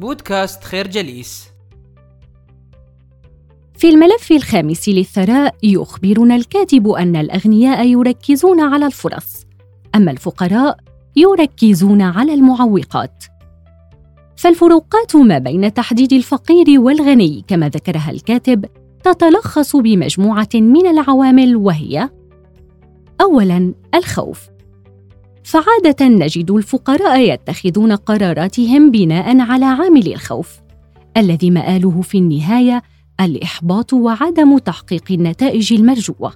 بودكاست خير جليس. في الملف الخامس للثراء يخبرنا الكاتب أن الأغنياء يركزون على الفرص. أما الفقراء يركزون على المعوقات. فالفروقات ما بين تحديد الفقير والغني كما ذكرها الكاتب تتلخص بمجموعة من العوامل وهي اولا الخوف. فعادة نجد الفقراء يتخذون قراراتهم بناء على عامل الخوف الذي مآله في النهاية الإحباط وعدم تحقيق النتائج المرجوة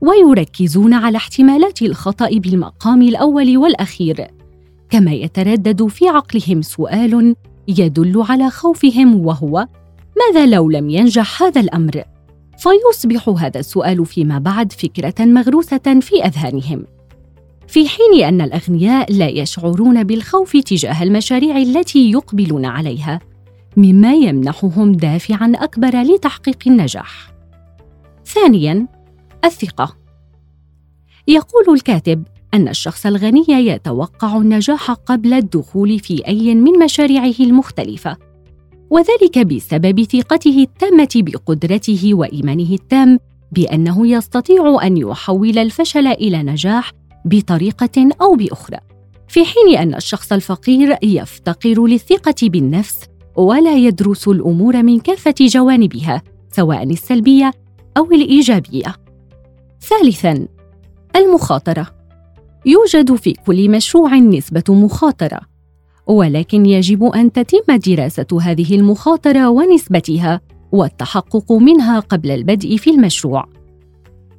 ويركزون على احتمالات الخطأ بالمقام الأول والأخير كما يتردد في عقلهم سؤال يدل على خوفهم وهو ماذا لو لم ينجح هذا الأمر؟ فيصبح هذا السؤال فيما بعد فكرة مغروسة في أذهانهم. في حين أن الأغنياء لا يشعرون بالخوف تجاه المشاريع التي يقبلون عليها مما يمنحهم دافعا أكبر لتحقيق النجاح. ثانيا الثقة. يقول الكاتب أن الشخص الغني يتوقع النجاح قبل الدخول في أي من مشاريعه المختلفة وذلك بسبب ثقته التامة بقدرته وإيمانه التام بأنه يستطيع أن يحول الفشل إلى نجاح بطريقة أو بأخرى في حين أن الشخص الفقير يفتقر للثقة بالنفس ولا يدرس الأمور من كافة جوانبها سواء السلبية أو الإيجابية. ثالثا المخاطرة. يوجد في كل مشروع نسبة مخاطرة ولكن يجب أن تتم دراسة هذه المخاطرة ونسبتها والتحقق منها قبل البدء في المشروع.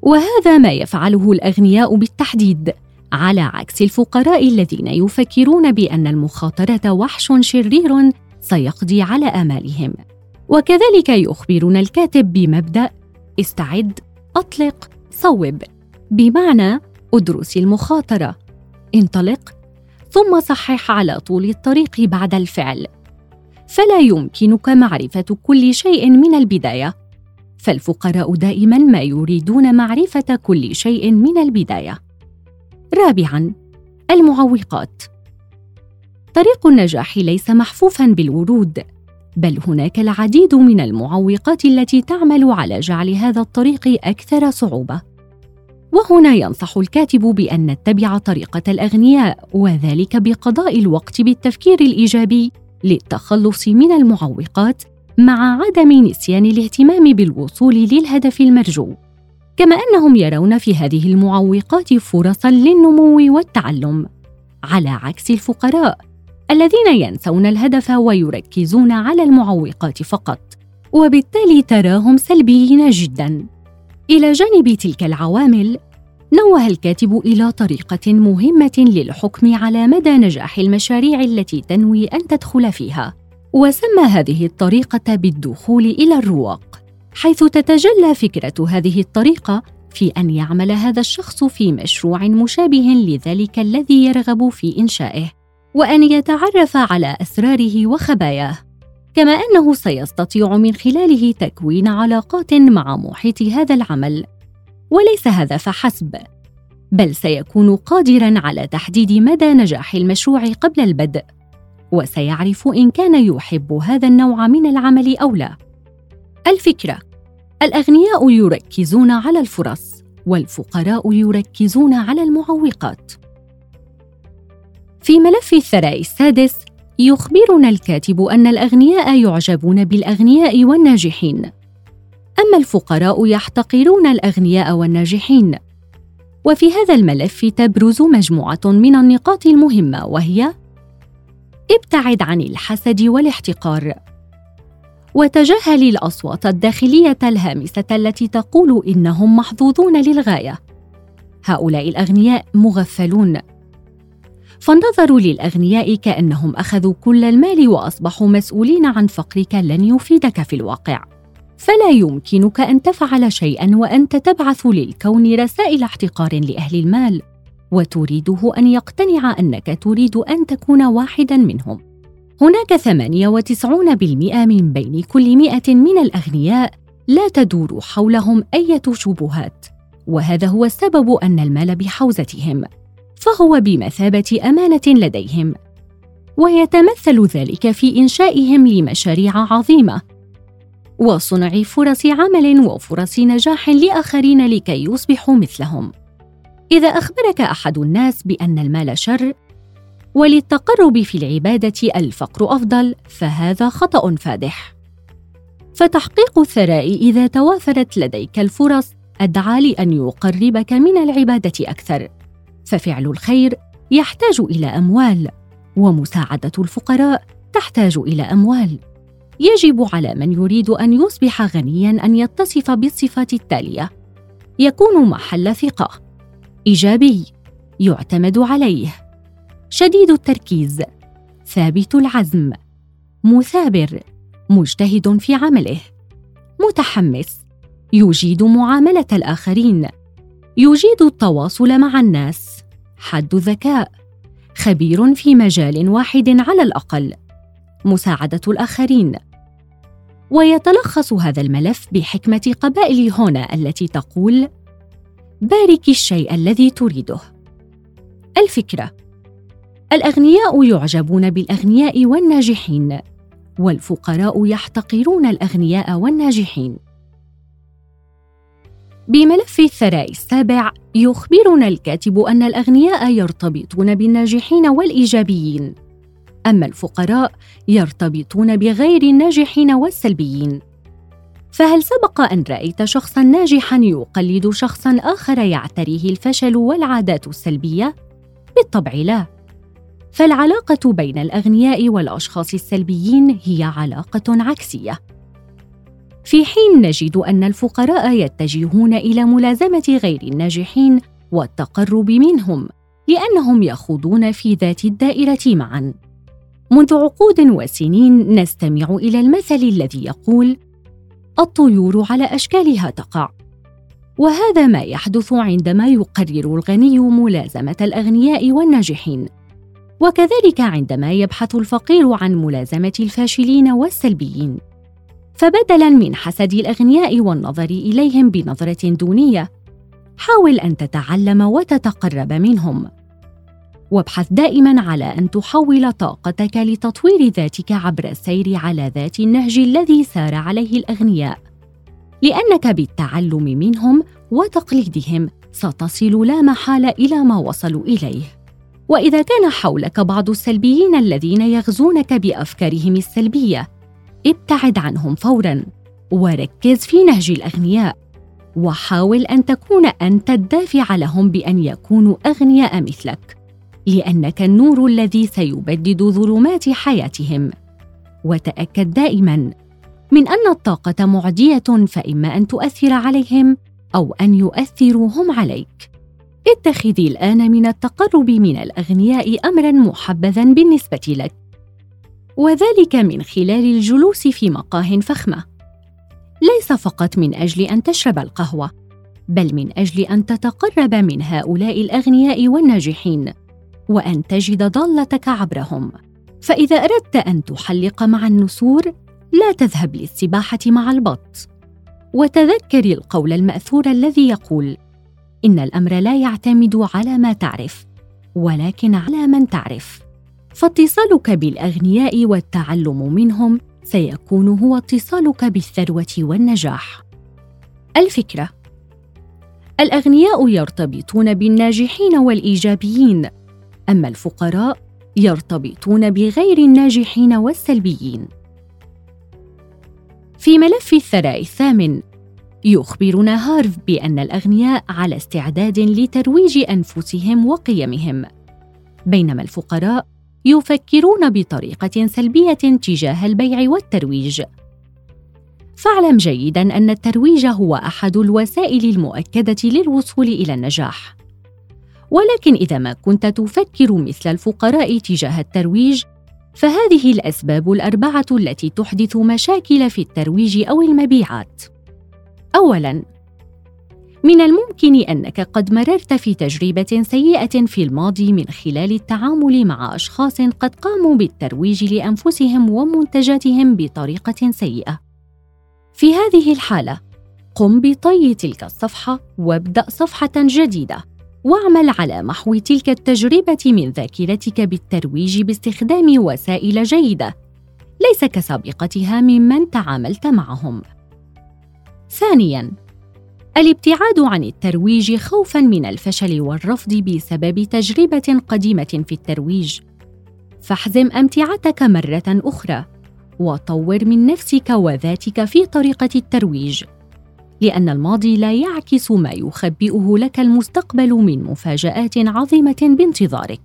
وهذا ما يفعله الأغنياء بالتحديد على عكس الفقراء الذين يفكرون بأن المخاطرة وحش شرير سيقضي على آمالهم. وكذلك يخبرنا الكاتب بمبدأ استعد أطلق صوب. بمعنى ادرس المخاطرة. انطلق ثم صحح على طول الطريق بعد الفعل. فلا يمكنك معرفة كل شيء من البداية. فالفقراء دائما ما يريدون معرفة كل شيء من البداية. رابعا المعوقات. طريق النجاح ليس محفوفا بالورود بل هناك العديد من المعوقات التي تعمل على جعل هذا الطريق أكثر صعوبة. وهنا ينصح الكاتب بأن نتبع طريقة الأغنياء وذلك بقضاء الوقت بالتفكير الإيجابي للتخلص من المعوقات مع عدم نسيان الاهتمام بالوصول للهدف المرجو. كما أنهم يرون في هذه المعوقات فرصا للنمو والتعلم. على عكس الفقراء الذين ينسون الهدف ويركزون على المعوقات فقط وبالتالي تراهم سلبيين جدا. إلى جانب تلك العوامل نوه الكاتب إلى طريقة مهمة للحكم على مدى نجاح المشاريع التي تنوي أن تدخل فيها. وسمى هذه الطريقة بالدخول إلى الرواق حيث تتجلى فكرة هذه الطريقة في أن يعمل هذا الشخص في مشروع مشابه لذلك الذي يرغب في إنشائه وأن يتعرف على أسراره وخباياه. كما أنه سيستطيع من خلاله تكوين علاقات مع محيط هذا العمل. وليس هذا فحسب بل سيكون قادرا على تحديد مدى نجاح المشروع قبل البدء. وسيعرف إن كان يحب هذا النوع من العمل أو لا. الفكرة الأغنياء يركزون على الفرص والفقراء يركزون على المعوقات. في ملف الثراء السادس يخبرنا الكاتب أن الأغنياء يعجبون بالأغنياء والناجحين. أما الفقراء يحتقرون الأغنياء والناجحين. وفي هذا الملف تبرز مجموعة من النقاط المهمة وهي ابتعد عن الحسد والاحتقار. وتجاهل الأصوات الداخلية الهامسة التي تقول إنهم محظوظون للغاية. هؤلاء الأغنياء مغفلون. فالنظر للأغنياء كأنهم أخذوا كل المال وأصبحوا مسؤولين عن فقرك لن يفيدك في الواقع. فلا يمكنك أن تفعل شيئا وانت تبعث للكون رسائل احتقار لأهل المال. وتريده أن يقتنع أنك تريد أن تكون واحدا منهم. هناك 98% من بين كل مئة من الأغنياء لا تدور حولهم أية شبهات وهذا هو السبب أن المال بحوزتهم فهو بمثابة أمانة لديهم. ويتمثل ذلك في إنشائهم لمشاريع عظيمة وصنع فرص عمل وفرص نجاح لآخرين لكي يصبحوا مثلهم. إذا أخبرك أحد الناس بأن المال شر وللتقرب في العبادة الفقر أفضل فهذا خطأ فادح. فتحقيق الثراء إذا توافرت لديك الفرص أدعى لأن يقربك من العبادة أكثر. ففعل الخير يحتاج إلى أموال ومساعدة الفقراء تحتاج إلى أموال. يجب على من يريد أن يصبح غنيا أن يتصف بالصفات التالية. يكون محل ثقة. إيجابي يعتمد عليه. شديد التركيز ثابت العزم مثابر مجتهد في عمله. متحمس يجيد معاملة الآخرين. يجيد التواصل مع الناس. حد ذكاء. خبير في مجال واحد على الأقل. مساعدة الآخرين. ويتلخص هذا الملف بحكمة قبائل هونا التي تقول بارك الشيء الذي تريده. الفكرة. الأغنياء يعجبون بالأغنياء والناجحين والفقراء يحتقرون الأغنياء والناجحين. بملف الثراء السابع يخبرنا الكاتب أن الأغنياء يرتبطون بالناجحين والإيجابيين أما الفقراء يرتبطون بغير الناجحين والسلبيين. فهل سبق أن رأيت شخصا ناجحا يقلد شخصا آخر يعتريه الفشل والعادات السلبية؟ بالطبع لا. فالعلاقة بين الأغنياء والأشخاص السلبيين هي علاقة عكسية. في حين نجد أن الفقراء يتجهون إلى ملازمة غير الناجحين والتقرب منهم لأنهم يخوضون في ذات الدائرة معا. منذ عقود وسنين نستمع إلى المثل الذي يقول الطيور على أشكالها تقع. وهذا ما يحدث عندما يقرر الغني ملازمة الأغنياء والناجحين. وكذلك عندما يبحث الفقير عن ملازمة الفاشلين والسلبيين. فبدلا من حسد الأغنياء والنظر إليهم بنظرة دونية حاول أن تتعلم وتتقرب منهم. وابحث دائما على أن تحول طاقتك لتطوير ذاتك عبر السير على ذات النهج الذي سار عليه الأغنياء. لأنك بالتعلم منهم وتقليدهم ستصل لا محاله إلى ما وصلوا إليه. وإذا كان حولك بعض السلبيين الذين يغزونك بأفكارهم السلبية ابتعد عنهم فورا وركز في نهج الأغنياء. وحاول أن تكون أنت الدافع لهم بأن يكونوا أغنياء مثلك. لأنك النور الذي سيبدد ظلمات حياتهم. وتأكد دائما من أن الطاقة معدية فإما أن تؤثر عليهم أو أن يؤثروا هم عليك. اتخذي الآن من التقرب من الأغنياء امرا محبذا بالنسبة لك. وذلك من خلال الجلوس في مقاه فخمة. ليس فقط من أجل أن تشرب القهوة بل من أجل أن تتقرب من هؤلاء الأغنياء والناجحين. وأن تجد ضالتك عبرهم. فإذا أردت أن تحلق مع النسور لا تذهب للسباحة مع البط. وتذكري القول المأثور الذي يقول إن الأمر لا يعتمد على ما تعرف ولكن على من تعرف. فاتصالك بالأغنياء والتعلم منهم سيكون هو اتصالك بالثروة والنجاح. الفكرة الأغنياء يرتبطون بالناجحين والإيجابيين. أما الفقراء يرتبطون بغير الناجحين والسلبيين. في ملف الثراء الثامن يخبرنا هارف بأن الأغنياء على استعداد لترويج أنفسهم وقيمهم بينما الفقراء يفكرون بطريقة سلبية تجاه البيع والترويج. فاعلم جيدا أن الترويج هو أحد الوسائل المؤكدة للوصول إلى النجاح. ولكن إذا ما كنت تفكر مثل الفقراء تجاه الترويج فهذه الأسباب الأربعة التي تحدث مشاكل في الترويج أو المبيعات. اولا من الممكن أنك قد مررت في تجربة سيئة في الماضي من خلال التعامل مع أشخاص قد قاموا بالترويج لأنفسهم ومنتجاتهم بطريقة سيئة. في هذه الحالة قم بطي تلك الصفحة وابدأ صفحة جديدة. واعمل على محو تلك التجربة من ذاكرتك بالترويج باستخدام وسائل جيدة ليس كسابقتها ممن تعاملت معهم. ثانياً، الابتعاد عن الترويج خوفاً من الفشل والرفض بسبب تجربة قديمة في الترويج. فاحزم أمتعتك مرة أخرى، وطور من نفسك وذاتك في طريقة الترويج. لأن الماضي لا يعكس ما يخبئه لك المستقبل من مفاجآت عظيمة بانتظارك.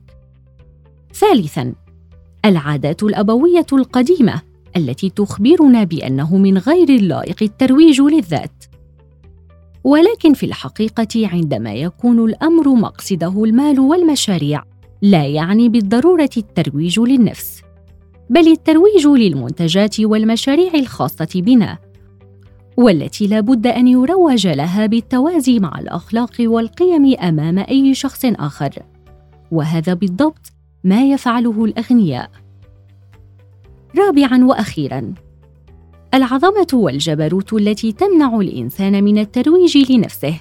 ثالثا العادات الأبوية القديمة التي تخبرنا بأنه من غير اللائق الترويج للذات. ولكن في الحقيقة عندما يكون الأمر مقصده المال والمشاريع لا يعني بالضرورة الترويج للنفس بل الترويج للمنتجات والمشاريع الخاصة بنا. والتي لا بد أن يروج لها بالتوازي مع الأخلاق والقيم أمام أي شخص آخر. وهذا بالضبط ما يفعله الأغنياء. رابعا وأخيرا. العظمة والجبروت التي تمنع الإنسان من الترويج لنفسه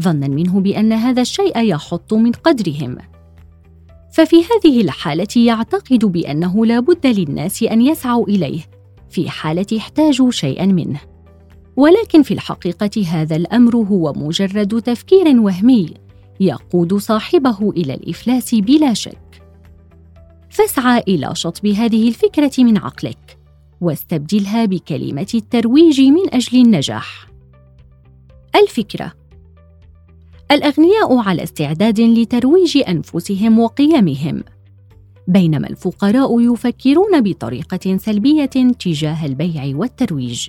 ظنا منه بأن هذا الشيء يحط من قدرهم. ففي هذه الحالة يعتقد بأنه لا بد للناس أن يسعوا إليه في حالة احتاجوا شيئا منه. ولكن في الحقيقة هذا الأمر هو مجرد تفكير وهمي يقود صاحبه إلى الإفلاس بلا شك. فاسعى إلى شطب هذه الفكرة من عقلك واستبدلها بكلمة الترويج من أجل النجاح. الفكرة الأغنياء على استعداد لترويج أنفسهم وقيمهم بينما الفقراء يفكرون بطريقة سلبية تجاه البيع والترويج.